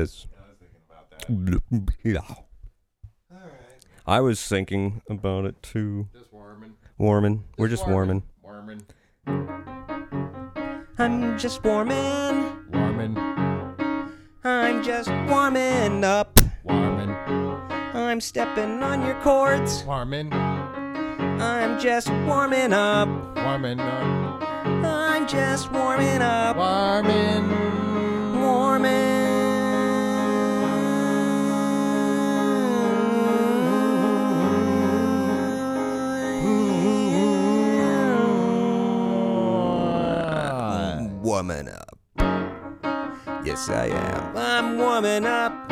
is. I was thinking about that. Yeah. All right. I was thinking about it too. Just warming. Warming. We're just warming. Warming. I'm just warming. Warming. I'm just warming up. Warming. I'm stepping on your chords. Warming. I'm just warming up. Warming. up. I'm just warming up. Warming. Warming. Up. Yes, I am. I'm warming up.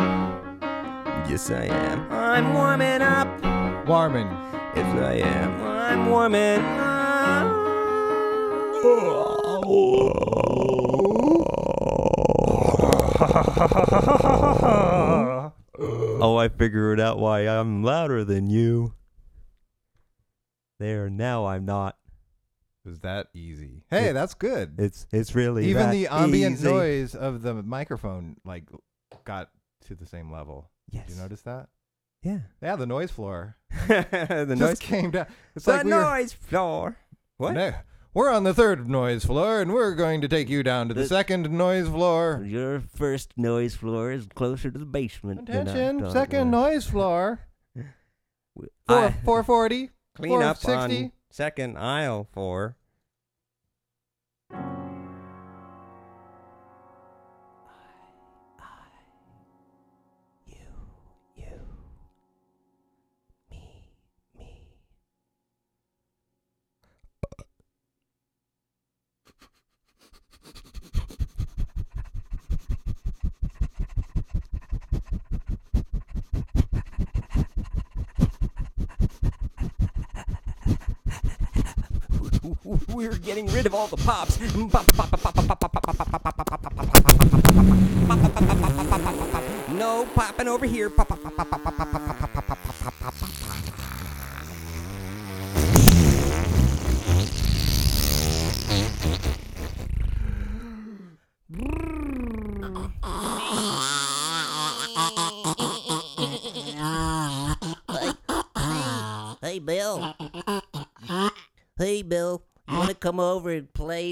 Yes, I am. I'm warming up. Warming. Yes, I am. I'm warming up. oh, I figured out why I'm louder than you. There, now I'm not. It was that easy. Hey, that's good. It's it's really Even the ambient easy. noise of the microphone like got to the same level. Yes. Did you notice that? Yeah. Yeah, the noise floor the just noise. came down. It's the like we were- noise floor. What? No, we're on the third noise floor, and we're going to take you down to the, The- second noise floor. Your first noise floor is closer to the basement. Attention, second noise floor. Four, I- 440. clean up on second aisle four. We're getting rid of all the pops. No popping over here.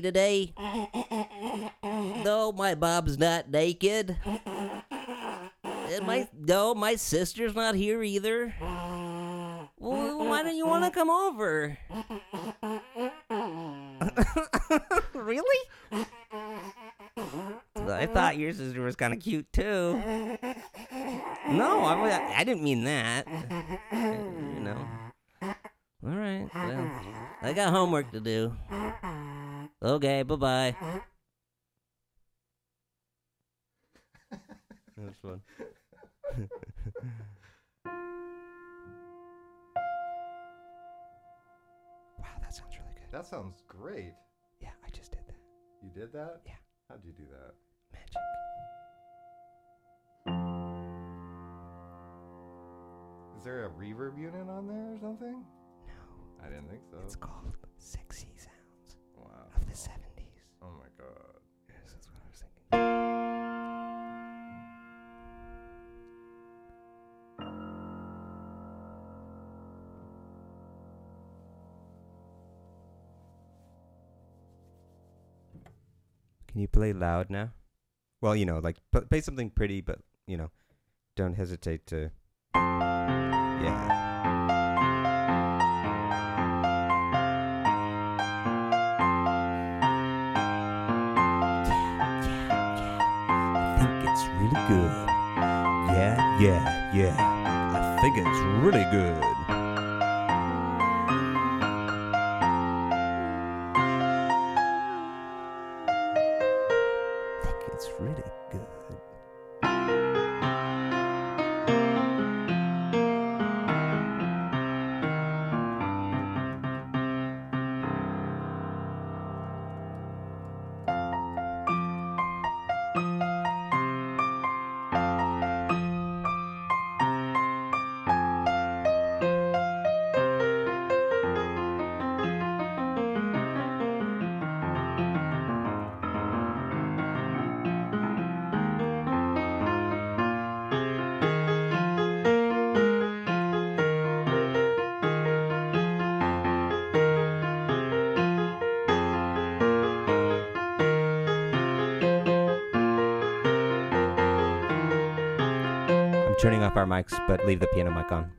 Today? No, my mom's not naked. And my no, my sister's not here either. Well, why don't you want to come over? really? I thought your sister was kind of cute too. No, I, I didn't mean that. You know. All right. Uh-uh. Well, I got homework to do. Uh-uh. Okay. Bye bye. Uh-uh. That's fun. wow, that sounds really good. That sounds great. Yeah, I just did that. You did that? Yeah. How'd you do that? Magic. Is there a reverb unit on there or something? No, I didn't think so. it's called Sexy Sounds wow. of the 70s. Oh my god. Yes, that's what I was thinking. Can you play loud now? Well, you know, like p- play something pretty, but you know, don't hesitate to. Yeah. Yeah, yeah. I think it's really good. Our mics, but leave the piano mic on.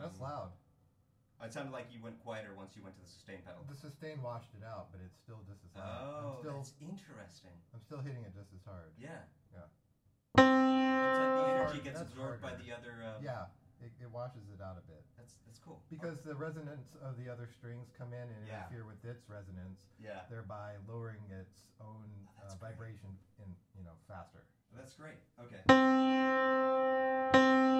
That's loud. It sounded like you went quieter once you went to the sustain pedal. The sustain washed it out, but it's still just as loud. Oh, I'm still, that's interesting. I'm still hitting it just as hard. Yeah. Yeah. It's like the energy gets that's absorbed by the other. Uh, Yeah, it, it washes it out a bit. That's that's cool. Because the resonance of the other strings come in and Yeah. interfere with its resonance, Yeah. thereby lowering its own Oh, uh, vibration in you know faster. That's great. Okay.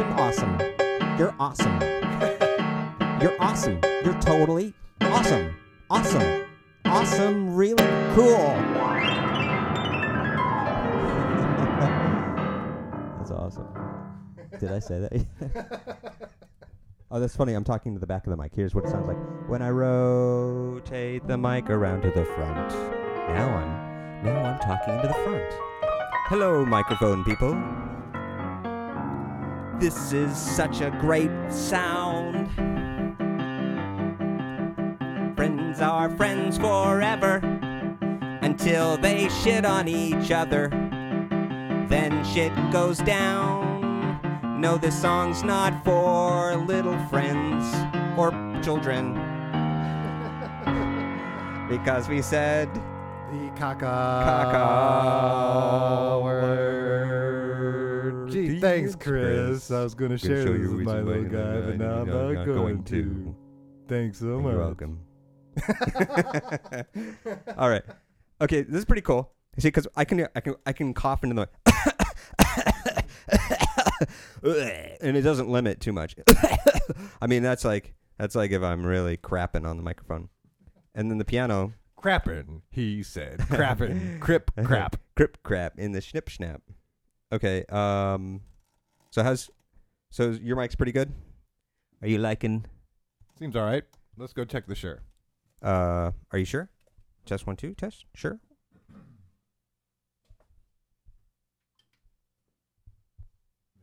awesome, awesome. You're awesome. You're awesome. You're totally awesome. awesome. Awesome, really cool. That's awesome. Did I say that? oh, that's funny. I'm talking to the back of the mic. Here's what it sounds like when I rotate the mic around to the front. Now I'm now I'm talking to the front. Hello, microphone people. This is such a great sound. Friends are friends forever until they shit on each other. Then shit goes down. No, this song's not for little friends or children. because we said The caca. Caca word. Gee, thanks, Chris. I was going to share show this with my little guy, but now I'm not not going going to. to. Thanks so You're much. welcome. All right. Okay, this is pretty cool. See, because I can I can I can cough into the and it doesn't limit too much. I mean, that's like that's like if I'm really crapping on the microphone, and then the piano crapping. he said. crapping, Crip crap. crip crap in the snip snap. Okay. Um. So how's so your mic's pretty good? Are you liking? Seems all right. Let's go check the Shure. Uh. Are you sure? Test one two test. Sure.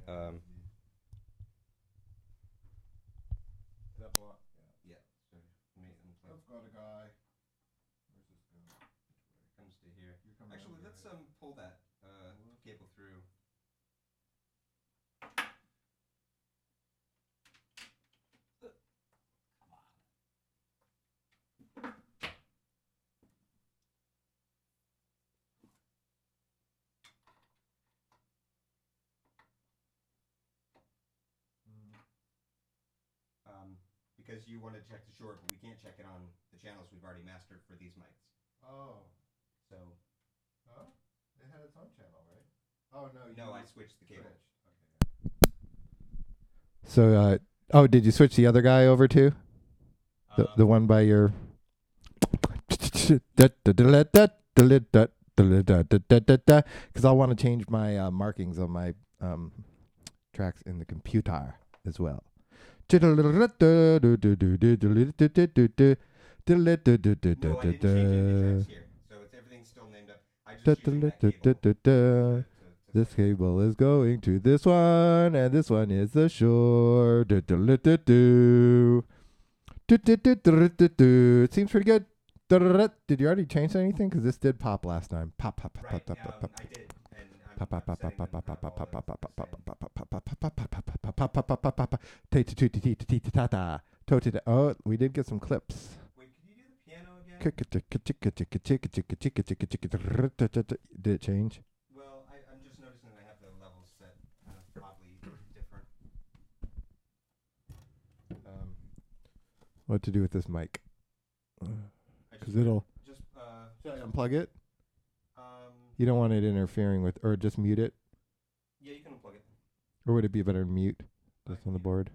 Um. Yeah. Let's go to guy. comes to here. Actually, let's um pull that uh cable through. Um, because you want to check the Shure, but we can't check it on the channels we've already mastered for these mics. Oh. So Huh? It had its own channel, right? Oh, no. no, I switched the cable. So, uh, oh, did you switch the other guy over too? The, the one by your. Because I want to change my uh, markings on my um, tracks in the computer as well. This cable is going to this one, and this one is the Shure. Seems pretty good. Did you already change anything? Because this did pop last time. Pop, pop, pop, pop, pop, pop. Pop, Oh, we did get some clips. Wait, can you do the piano again? Did it change? Well, I, I'm just noticing that I have the levels set kind of oddly different. Um, what to do with this mic? I Because just, it'll. just uh, Should I unplug it? You don't want it interfering with, or just mute it, yeah, you can unplug it. or would it be better to mute this on the board?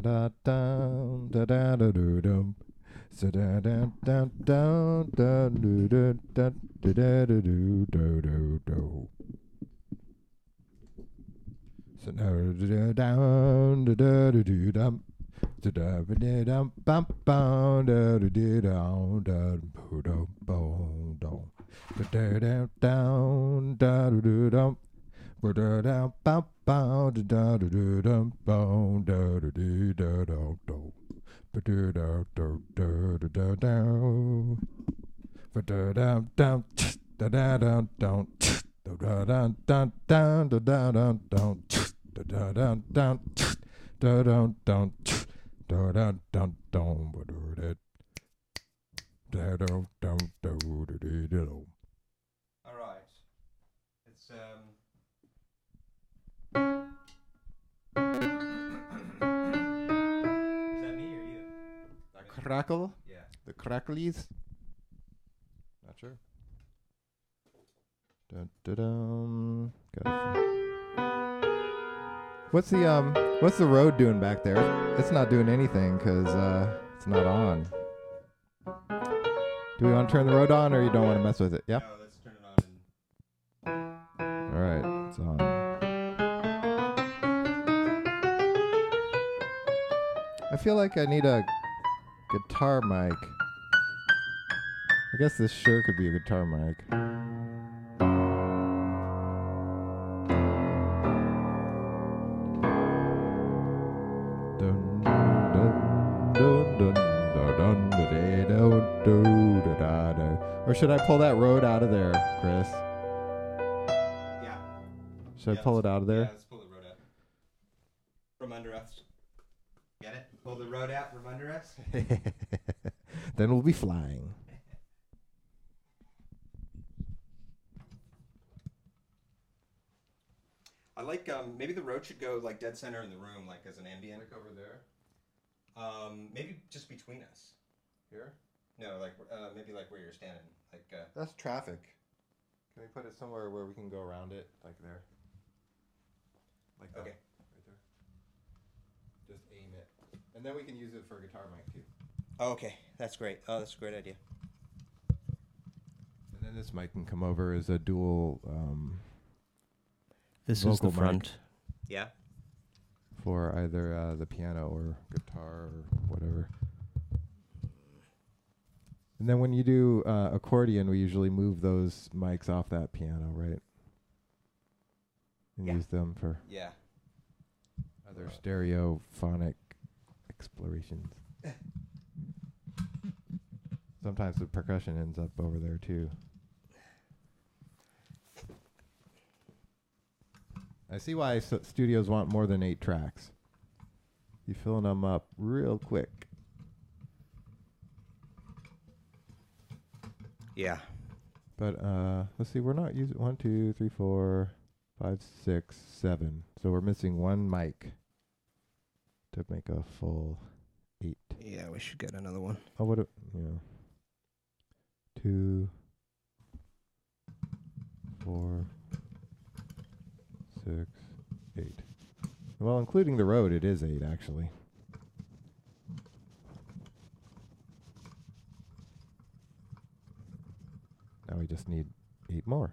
Snada down da da da do dum. Sada down down down down do do da da da do do do do do. So now da da down da da do do dum. Da da ba da dum bum bum da da da down da boo dum boom dum. Da da da down da do do dum. Da da da da all right. It's um crackle, Yeah. the cracklies. Not sure. Dun, dun, dun. What's the um? What's the Rode doing back there? It's not doing anything because uh, it's not on. Do we want to turn the Rode on, or you don't want to mess with it? Yeah. No, let's turn it on. And All right, it's on. I feel like I need a guitar mic. I guess this Shure could be a guitar mic. Or should I pull that Rode out of there, Chris? yeah. Should Yeah, I pull it out of there? Yeah, let's pull the Rode out from under us. Get it? Pull the Rode out from under us. then we'll be flying. I like um maybe the Rode should go like dead center in the room, like as an ambient. over there. Um, maybe just between us. Here? No, like uh, maybe like where you're standing. Like uh, That's traffic. Can we put it somewhere where we can go around it, like there? Like that, Okay. right there. Just aim it, and then we can use it for a guitar mic too. Oh, okay, that's great. Oh, that's a great idea. And then this mic can come over as a dual um, This is the Vocal mic. front. Yeah. for either uh, the piano or guitar or whatever. And then when you do uh, accordion, we usually move those mics off that piano, right? And Yeah. use them for Yeah. other stereophonic explorations. Sometimes the percussion ends up over there too. I see why s- studios want more than eight tracks. You're filling them up real quick. Yeah. But uh, let's see, we're not using one, two, three, four, five, six, seven. So we're missing one mic to make a full eight. Yeah, we should get another one. Oh, what? A, yeah two, four, six, eight. Well, including the Rode, it is eight actually. Now we just need eight more.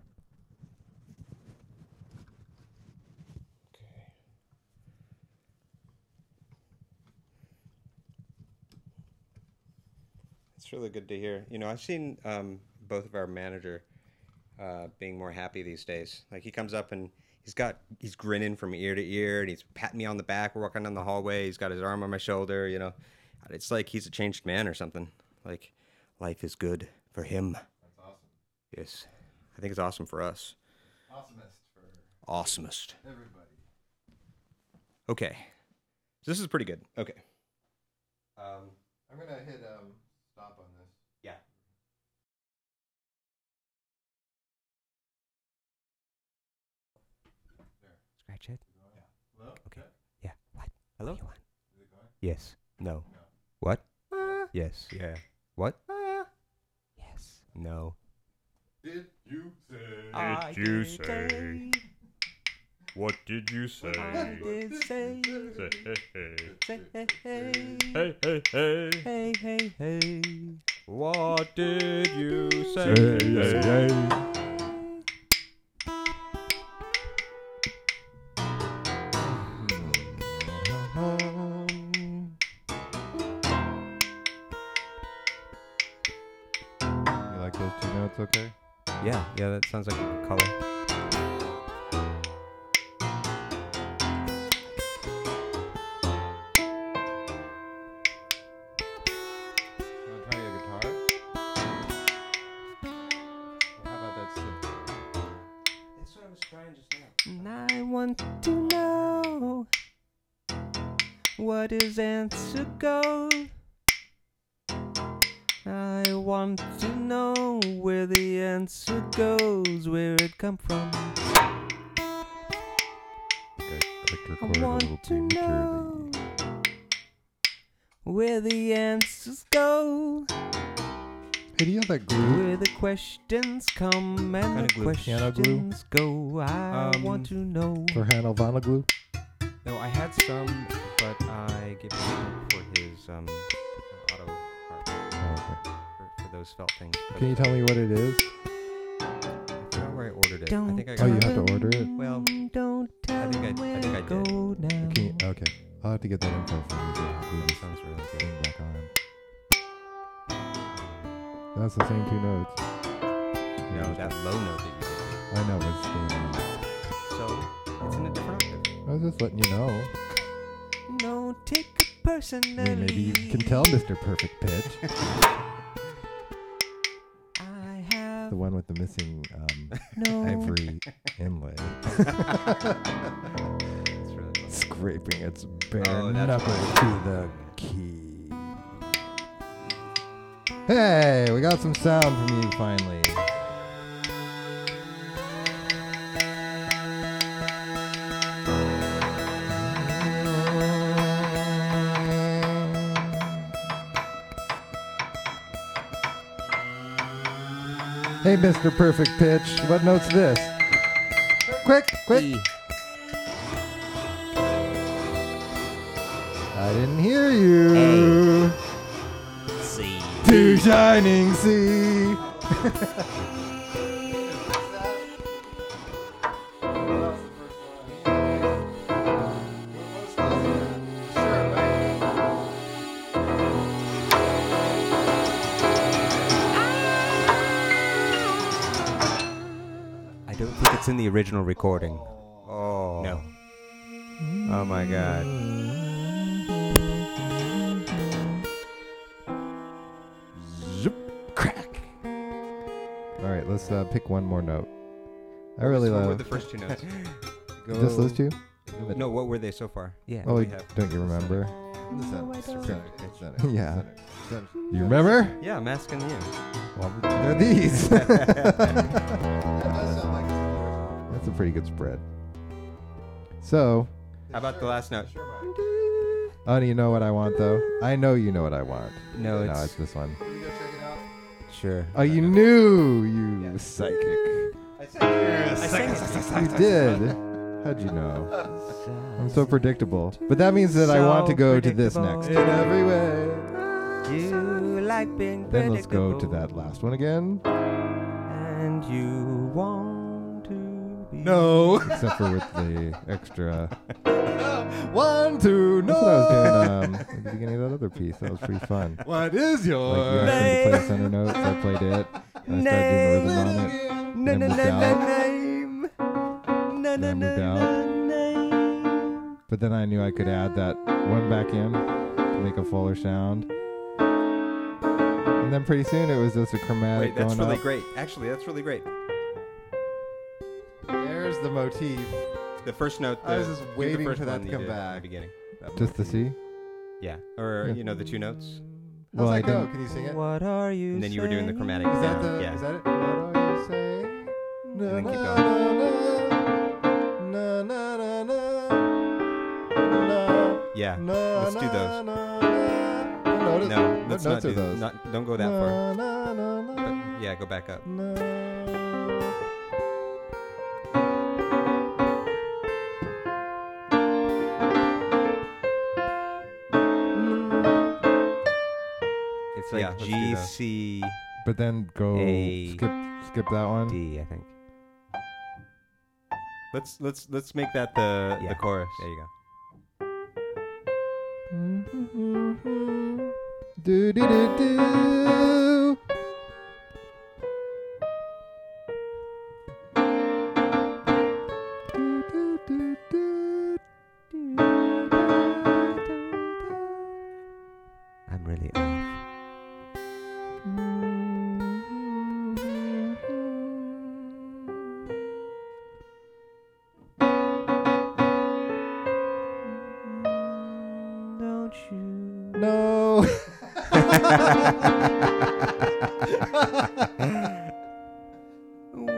It's really good to hear. You know, I've seen um, both of our manager uh, being more happy these days. Like he comes up and he's got he's grinning from ear to ear, and he's patting me on the back. We're walking down the hallway. He's got his arm on my shoulder. You know, it's like he's a changed man or something. Like life is good for him. That's awesome. Yes, I think it's awesome for us. Awesomest for Awesomest. everybody. Okay, so this is pretty good. Okay. Um, I'm gonna hit um stop on this. yeah. Scratch it. Hello? Okay. Yeah. What? Hello? Is it going? Yes. No. No. What? Ah. Yes. Yeah. What? Ah. Yes. No. Did you say? I Did you did say? What did you say? I did say. Say hey hey. Say hey hey. Hey hey hey. Hey hey hey. What did you say? Hey, hey, hey. Sounds like Piano glue? go. I Um, want to know. For Hannah Vanna glue? No, I had some, but I gave it to him for his um, auto harp Oh, okay. for, for those felt things. Can you tell me what it is? No, take it personally. I mean, maybe you can tell Mr. Perfect Pitch. I have the one with the missing um, no. ivory inlay. It's really close. Scraping its bare Oh, that's knuckle right. to the key. Hey, we got some sound from you finally. Hey, Mr. Perfect Pitch, what note's this? Quick, quick! E. I didn't hear you. C. To shining sea. original recording. Oh No. Oh my god. Zoop, crack. All right, let's uh, pick one more note. I really What were love the first two notes? just those two. No, what were they so far? Yeah. Oh, we have- don't you remember? No, I don't. yeah. You remember? Yeah, I'm asking you. Well, they're these. That's a pretty good spread. So, How about the last note? oh, do you know what I want though? I know you know what I want. No, no, it's it's this one. sure. Oh, you knew, you psychic. I You did. How'd you know? I'm so predictable. But that means that I want to go to this next. In every way. You like being Then let's go to that last one again. and you want to be. No. Except for with the extra. One, two, no. That's what I was doing um, at the beginning of that other piece. That was pretty fun. What is your Like you yours? asked me to play center notes, I played it. And I started doing the rhythm on it. No, and I moved out. no, name. No, no, Then I moved out. name. But then I knew I could add that one back in to make a fuller sound. And then pretty soon it was just a chromatic Wait, that's going really up. great. Actually, that's really great. There's the motif. The first note. I the- was just do the waiting first for that one to you come did in back. The beginning. That Just the motif. C? Yeah, or Yeah. you know the two notes. Well, How's I that oh, go? didn't- Can you sing it? What are you? And then you were doing the saying? chromatic Is that down. the? yeah. Is that it? What are you saying? Na, then keep na, na, na, na, na, na, Yeah. na, Let's do those. na, na. What note- No, what let's notes not are do those? Not, don't go that far. Na, na, na, na, But yeah, go back up. na. It's like Yeah, let's do G those. C But then go A. skip skip that one. D, I think. Let's let's let's make that the Yeah. the chorus. There you go. Do do do do. Do,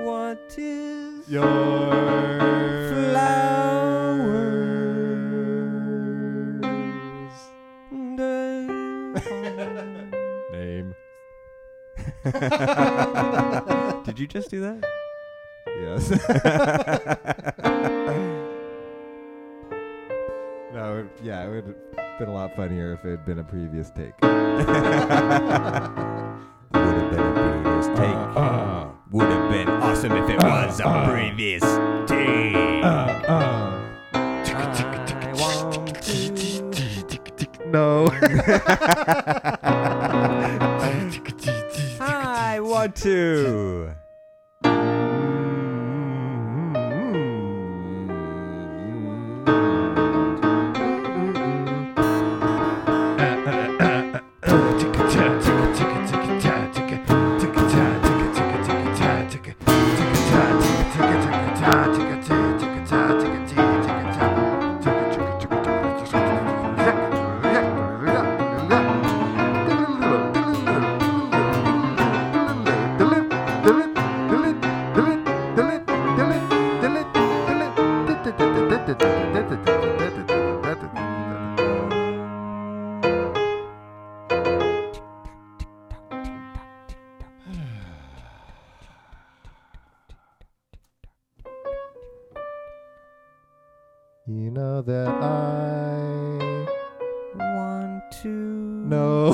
want to Your flowers? name. Did you just do that? Yes. funnier if it had been a previous take. Would have been a previous take. Uh, Would have been awesome if it was a previous take. uh, uh. I want to. No. You know that I Want to. know.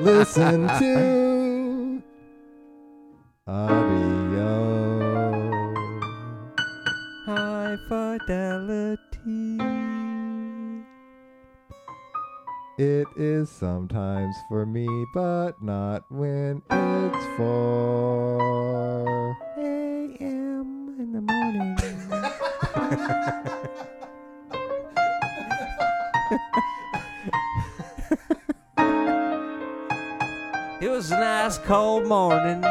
Listen to audio. High fidelity. It is sometimes for me, but not when it's for. Cold morning.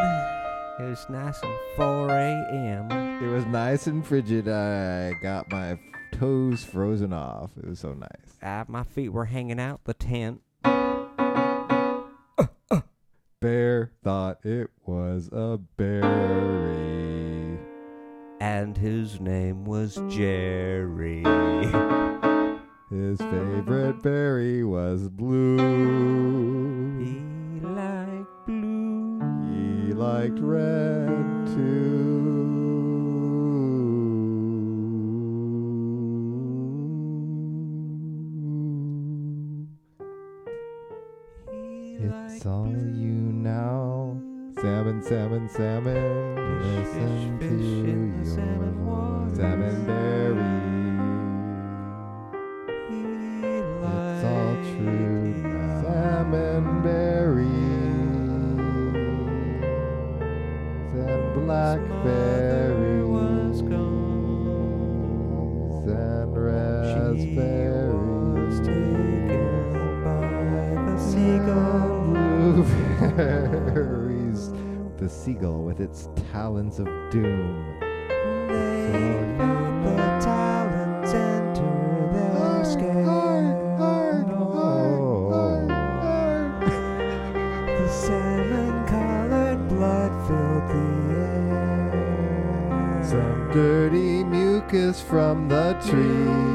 It was nice and 4 a.m. It was nice and frigid. I got my toes frozen off. It was so nice. Uh, my feet were hanging out the tent. Bear thought it was a berry. And his name was Jerry. His favorite berry was blue. liked red too. It's all you now. Salmon, salmon, salmon. Listen fish, fish to your salmon, voice. salmon berry. It's all true. blackberries and raspberries. Seagull the seagull with its talons of doom. from the tree.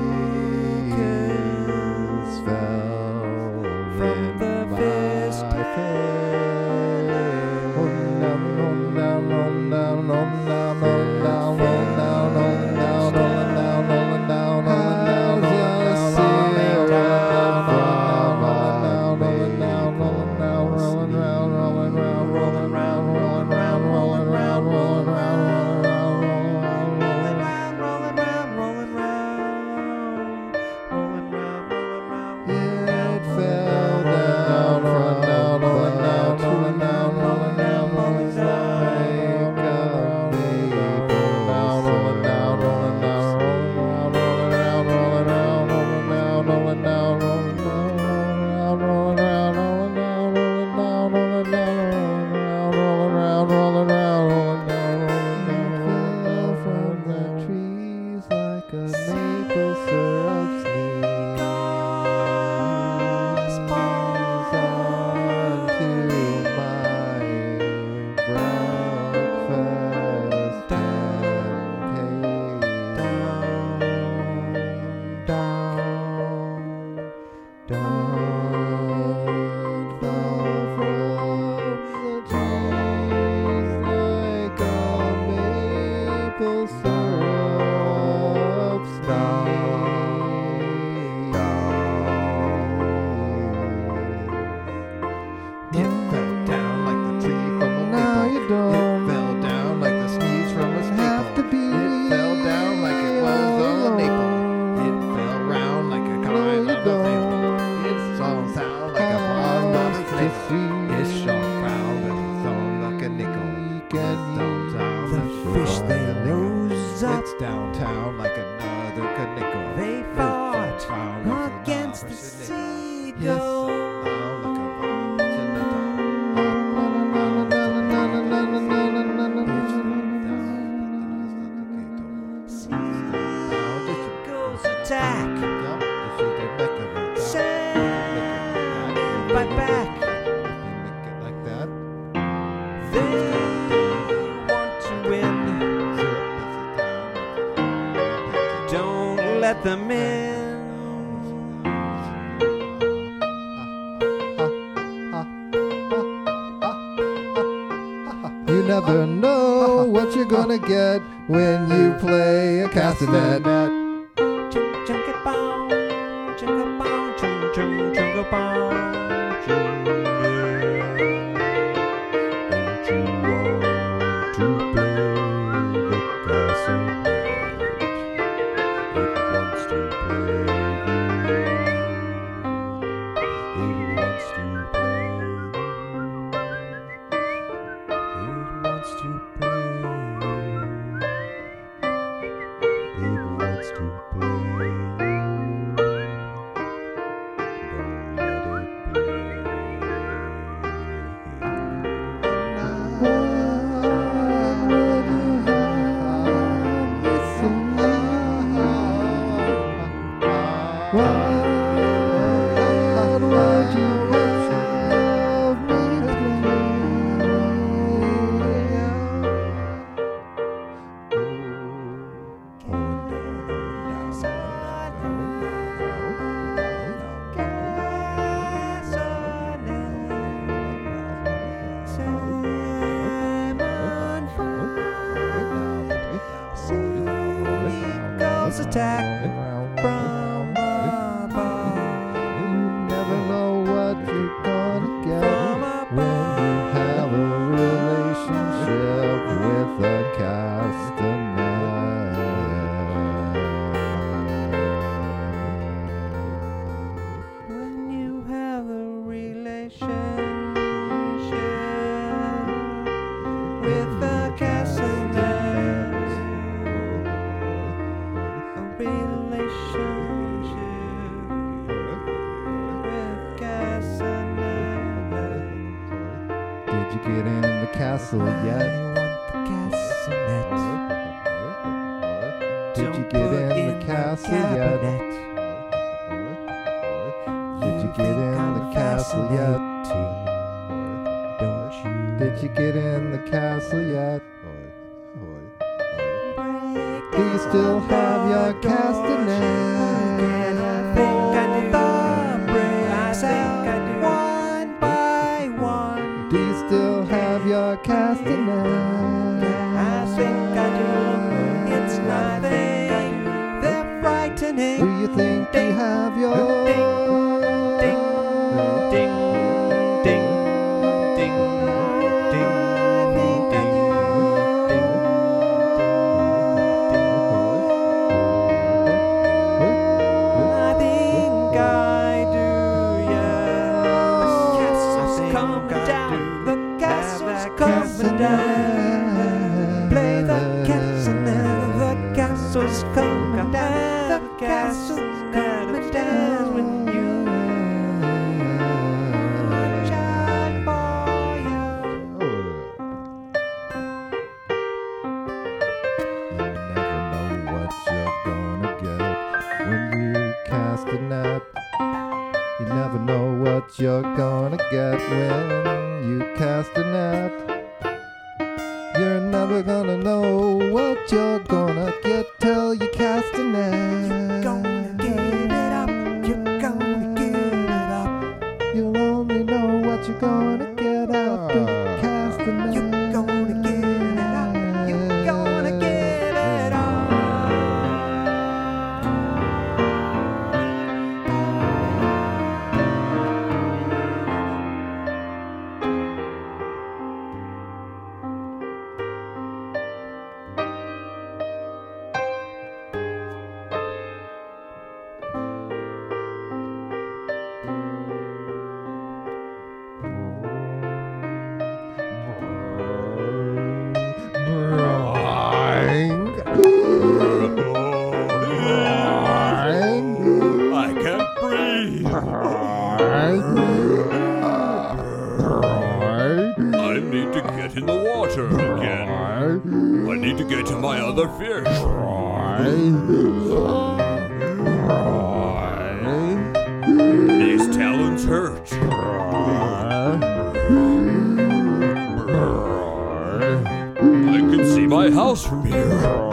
miles from here.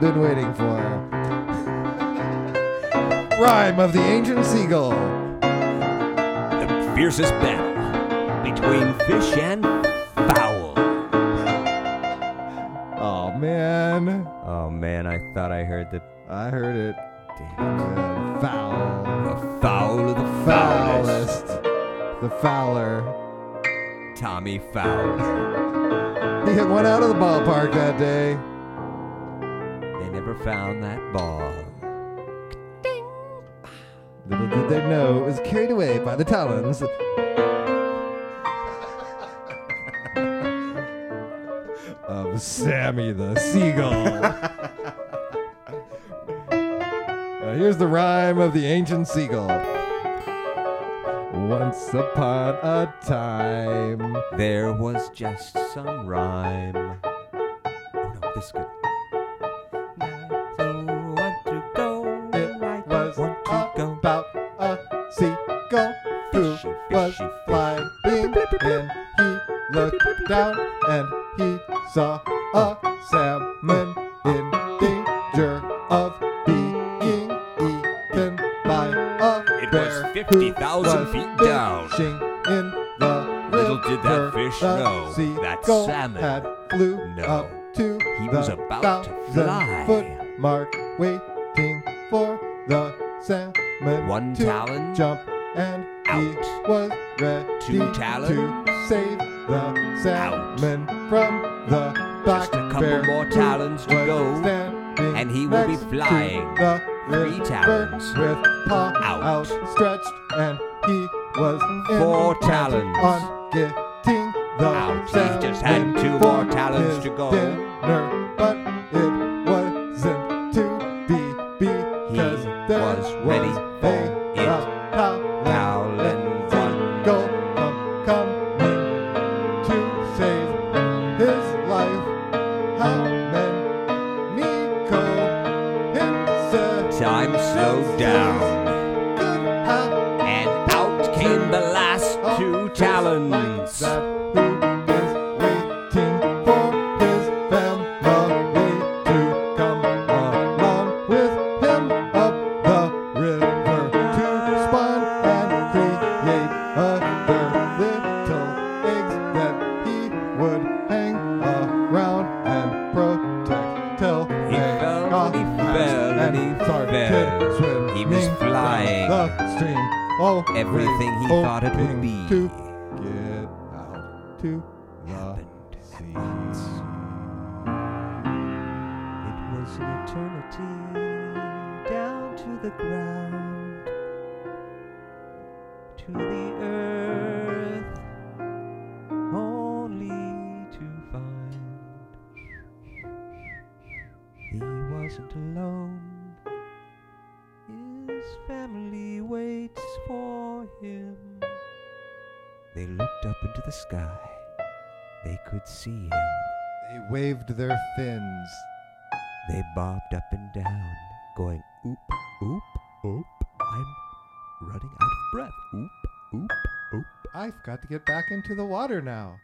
been waiting for. Rhyme of the Ancient Seagull. The fiercest battle between fish and fowl. Oh, man. Oh, man, I thought I heard the. I heard it. Damn. The Fowl. The fowl of the foulest. foulest. The Fowler. Tommy Fowler. He hit one out of the ballpark that day never found that ball. Ding. Little did they know it was carried away by the talons. of Sammy the Seagull. here's the rhyme of the ancient seagull. Once upon a time, there was just some rhyme. he saw a salmon in danger of being eaten by a it bear. Was 50,000 feet down. In the Little did that fish know that salmon had flew no. up to he was about to fly. foot mark, waiting for the salmon One to talon jump, and out. he was ready Two talon. to save the salmon from the black Just a couple bear more talons to go, and he will be flying. the Three talons with paw out. outstretched, and he was Four talons on getting the out. He just had two more talons to go. Dinner, but to the earth, only to find he wasn't alone. His family waits for him. They looked up into the sky. They could see him. They waved their fins. They bobbed up and down, going oop, oop, I've got to get back into the water now.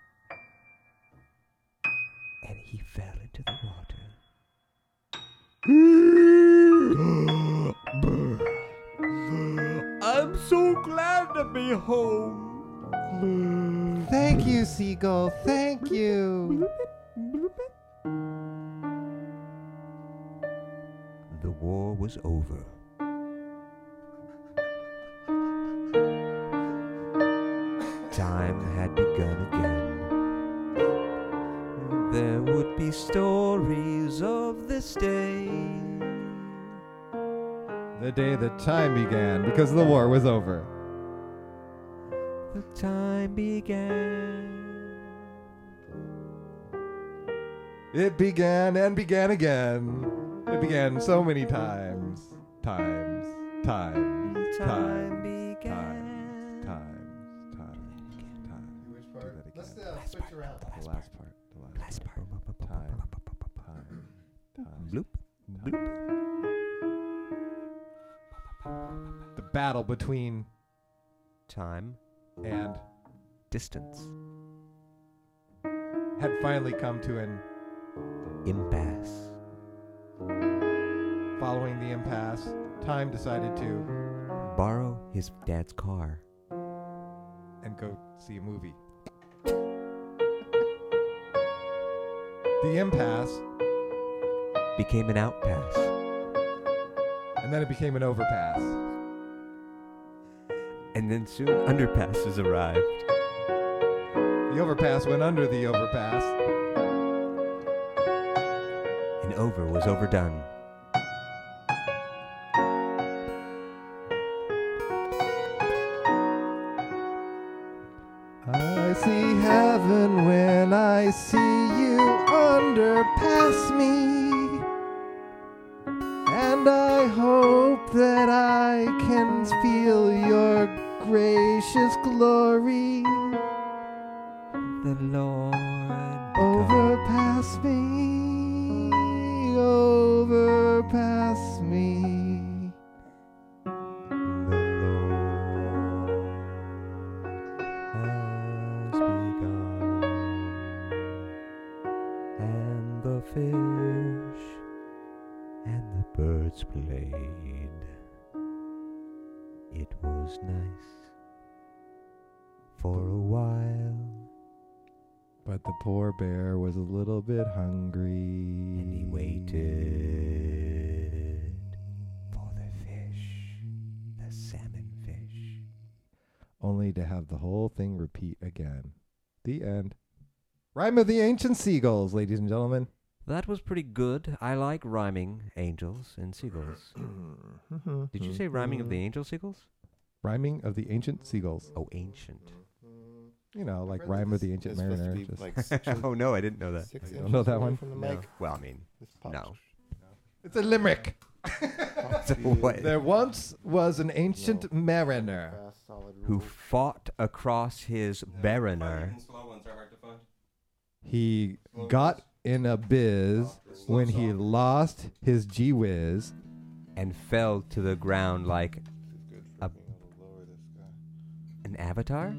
And he fell into the water. I'm so glad to be home. Thank you, Seagull. Thank you. The war was over. Day that time began because the war was over. The time began. It began and began again. It began so many times. Times. Times. Time Times. Between Time. and Distance. had finally come to an Impasse. following the impasse. Time decided to Borrow his dad's car. and go see a movie. The impasse, Became an outpass. and then it became an overpass. And then soon underpasses arrived. The overpass went under the overpass. And over was overdone. Rhyme of the Ancient Seagulls, ladies and gentlemen. That was pretty good. I like rhyming angels and seagulls. Did you say rhyming of the angel seagulls? Rhyming of the Ancient Seagulls. Oh, ancient. You know, like Rhyme of the Ancient Mariner. just- oh no, I didn't know that. You don't know that one? From the No. mic. Well, I mean, This pops. no. It's a limerick. So what? There once was an ancient mariner. Fast, solid Who rule. fought across his barrener he got in a biz when he lost his G Wiz and fell to the ground like a, an avatar?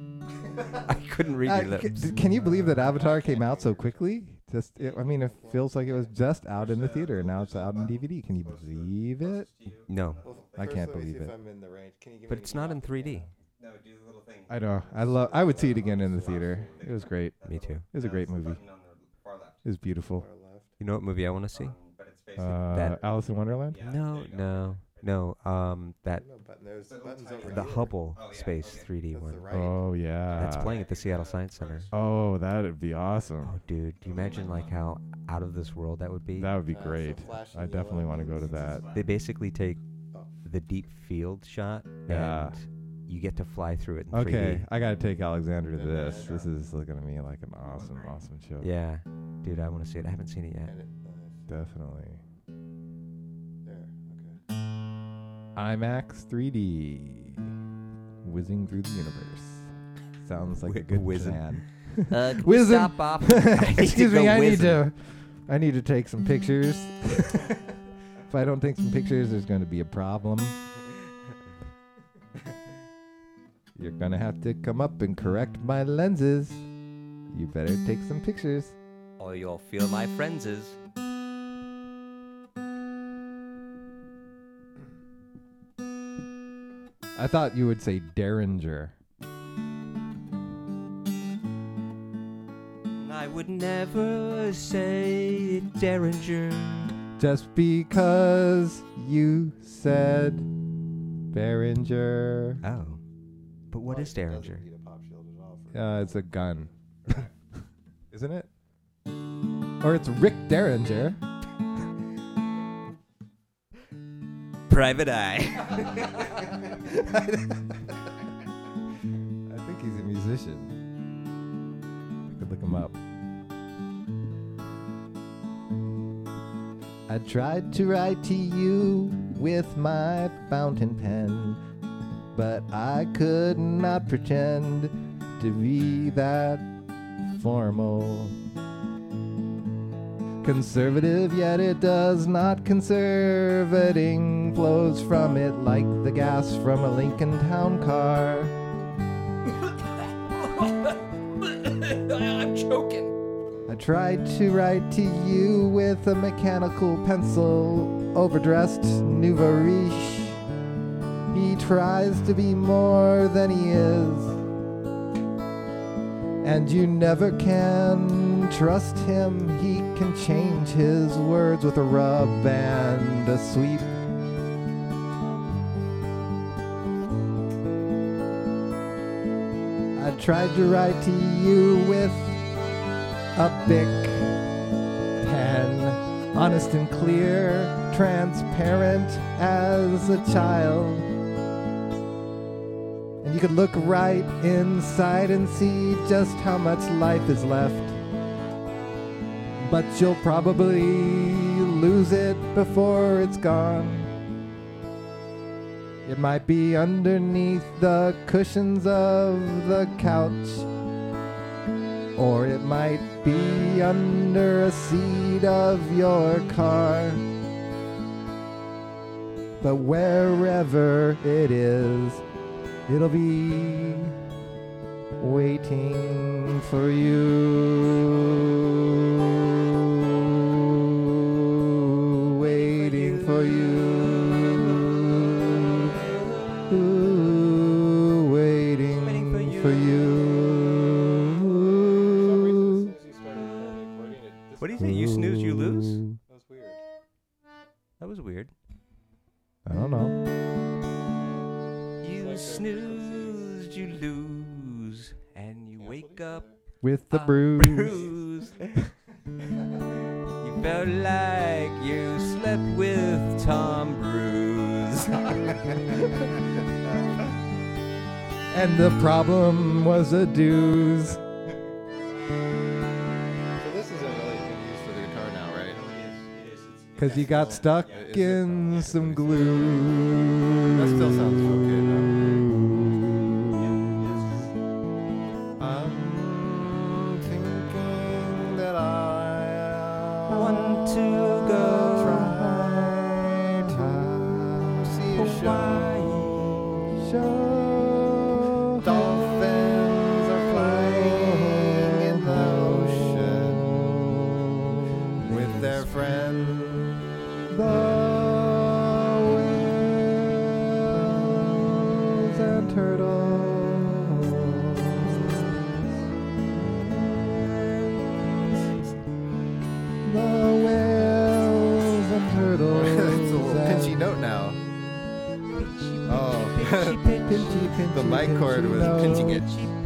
I couldn't read uh, your lips. can you believe that Avatar came out so quickly? Just, it, I mean, it feels like it was just out in the theater, and now it's out in DVD. Can you believe it? No, I can't believe it. But it's not in 3D. No, do the little thing. I know. I love. I would see it again in the theater. It was great. Me too. It was a great movie. It was beautiful. You know what movie I want to see? Uh, Alice in Wonderland. No, no, no. Um, that the Hubble Space 3D one. Oh yeah. That's playing at the Seattle Science Center. Oh, that'd be awesome. Oh, dude, do you imagine like how out of this world that would be? That would be great. I definitely want to go to that. They basically take the deep field shot yeah. and you get to fly through it in Okay, 3D. I gotta take Alexander to this. This is looking to me like an awesome, awesome show. Yeah, dude, I want to see it. I haven't seen it yet. Definitely. uh, there. Okay. IMAX 3D, whizzing through the universe. Sounds like a good whizzing. plan. Uh, can we Whizzing. stop off? I need to Excuse me, go I need whizzing. to. I need to take some pictures. if I don't take some pictures, there's going to be a problem. You're gonna have to come up and correct my lenses. You better take some pictures. Or you'll feel my frenzies. I thought you would say Derringer. I would never say Derringer. Just because you said Behringer. Oh, what Well, is it doesn't Derringer? need a pop shield at all for- Uh, it's a gun. Isn't it? Or it's Rick Derringer. Private Eye. I think he's a musician. I could look him up. I tried to write to you with my fountain pen, but I could not pretend to be that formal. Conservative, yet it does not conservating. Flows from it like the gas from a Lincoln Town car. I'm choking. I tried to write to you with a mechanical pencil, overdressed nouveau riche. Tries to be more than he is. And you never can trust him. He can change his words with a rub and a sweep. I tried to write to you with a Bic pen, honest and clear, transparent as a child. You could look right inside and see just how much life is left. But you'll probably lose it before it's gone. It might be underneath the cushions of the couch. Or it might be under a seat of your car. But wherever it is, it'll be waiting for you. with the uh, bruise. bruise. you felt like you slept with Tom Bruise. and the problem was a dues. Oh, because you got stuck yeah, in some glue. That still sounds okay.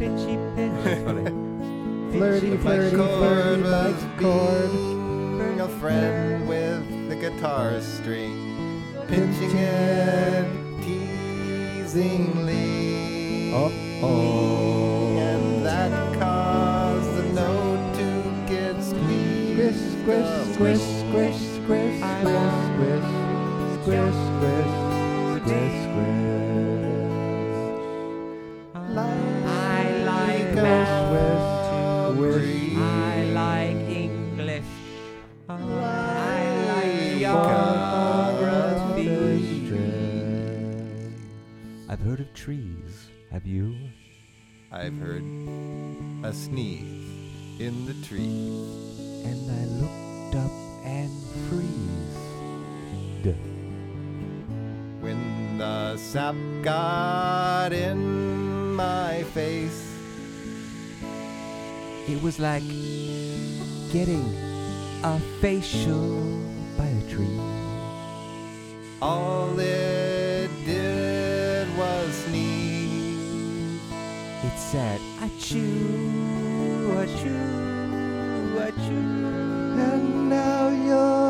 Flirty, flirty, flirty. I've heard a sneeze in the tree, And I looked up and freezed. When the sap got in my face, it was like getting a facial by a tree. All this said, Achoo, achoo, achoo. And now you're.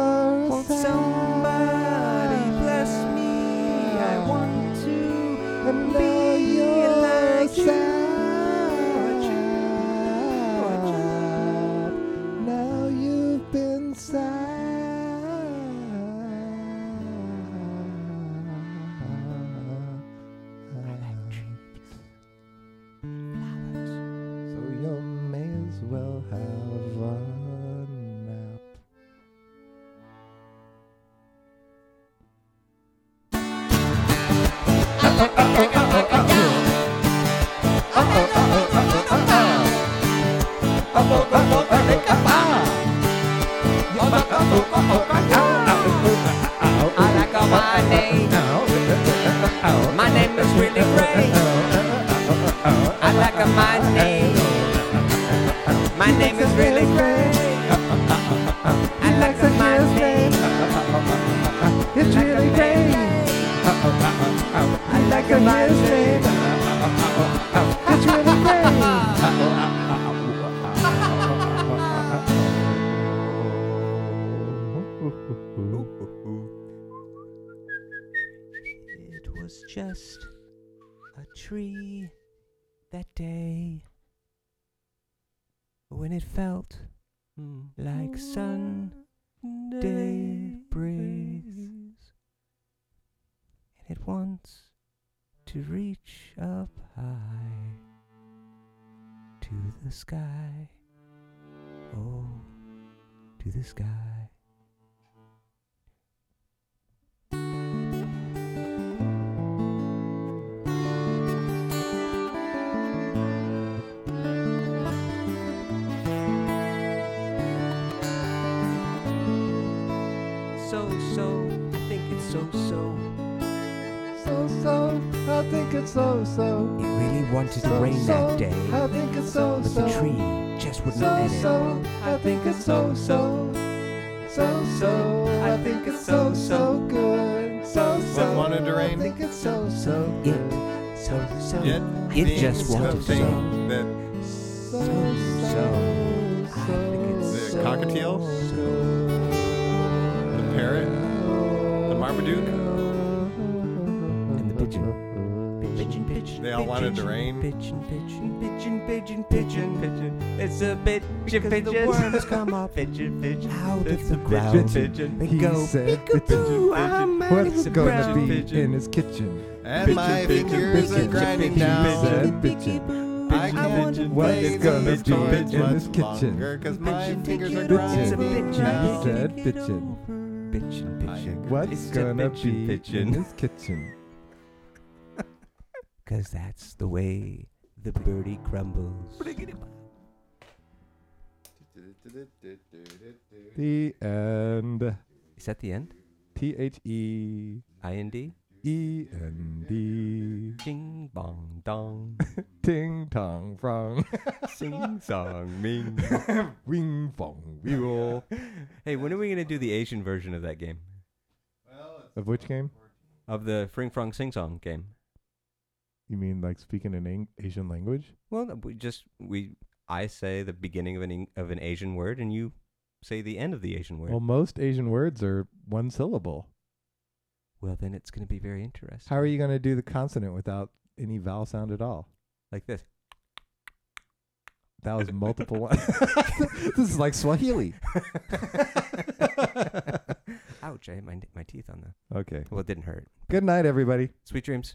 to reach up high to the sky. Oh, to the sky. I think it's so so. It really wanted to rain that day. I think it's so but so. But the tree just wouldn't let it. So, I think it's so so. So so. I think it's so so good. So so. What wanted to rain? I think it's so so. It. So so. It, just wanted to rain. So so. so, so. The so, cockatiel. So. Pigeon, pigeon. They all wanted to rain. Pigeon, pigeon, pigeon, pigeon, pigeon, pigeon. It's a pigeon, pigeon. The worms come up. Pigeon, pigeon. Out of the ground. Pigeon, He go. said, Peekaboo, I'm What's gonna be in his kitchen? and my fingers are grinding pigeon, down. said pigeon. I can't Pigeon, play is gonna be in much his kitchen? longer 'cause my fingers are grinding it's a Pigeon. pigeon. He said pigeon. Pigeon, pigeon. What's gonna be in his kitchen? Cause that's the way the birdie crumbles. The end. Is that the end? T H E I N D? E N D. Ding bong dong. Ting tong frong. Sing song ming. Wing fong wheel. hey, when are we gonna do the Asian version of that game? Of which game? Of the Fring Frong Sing Song game? You mean like speaking an Ang- Asian language? Well, no, we just we I say the beginning of an Eng- of an Asian word, and you say the end of the Asian word. Well, most Asian words are one syllable. well, then it's gonna be very interesting. How are you going to do the consonant without any vowel sound at all? like this? That was multiple ones. this is like Swahili. Ouch! I hit my my teeth on the. Okay. Well, it didn't hurt. Good night, everybody. Sweet dreams.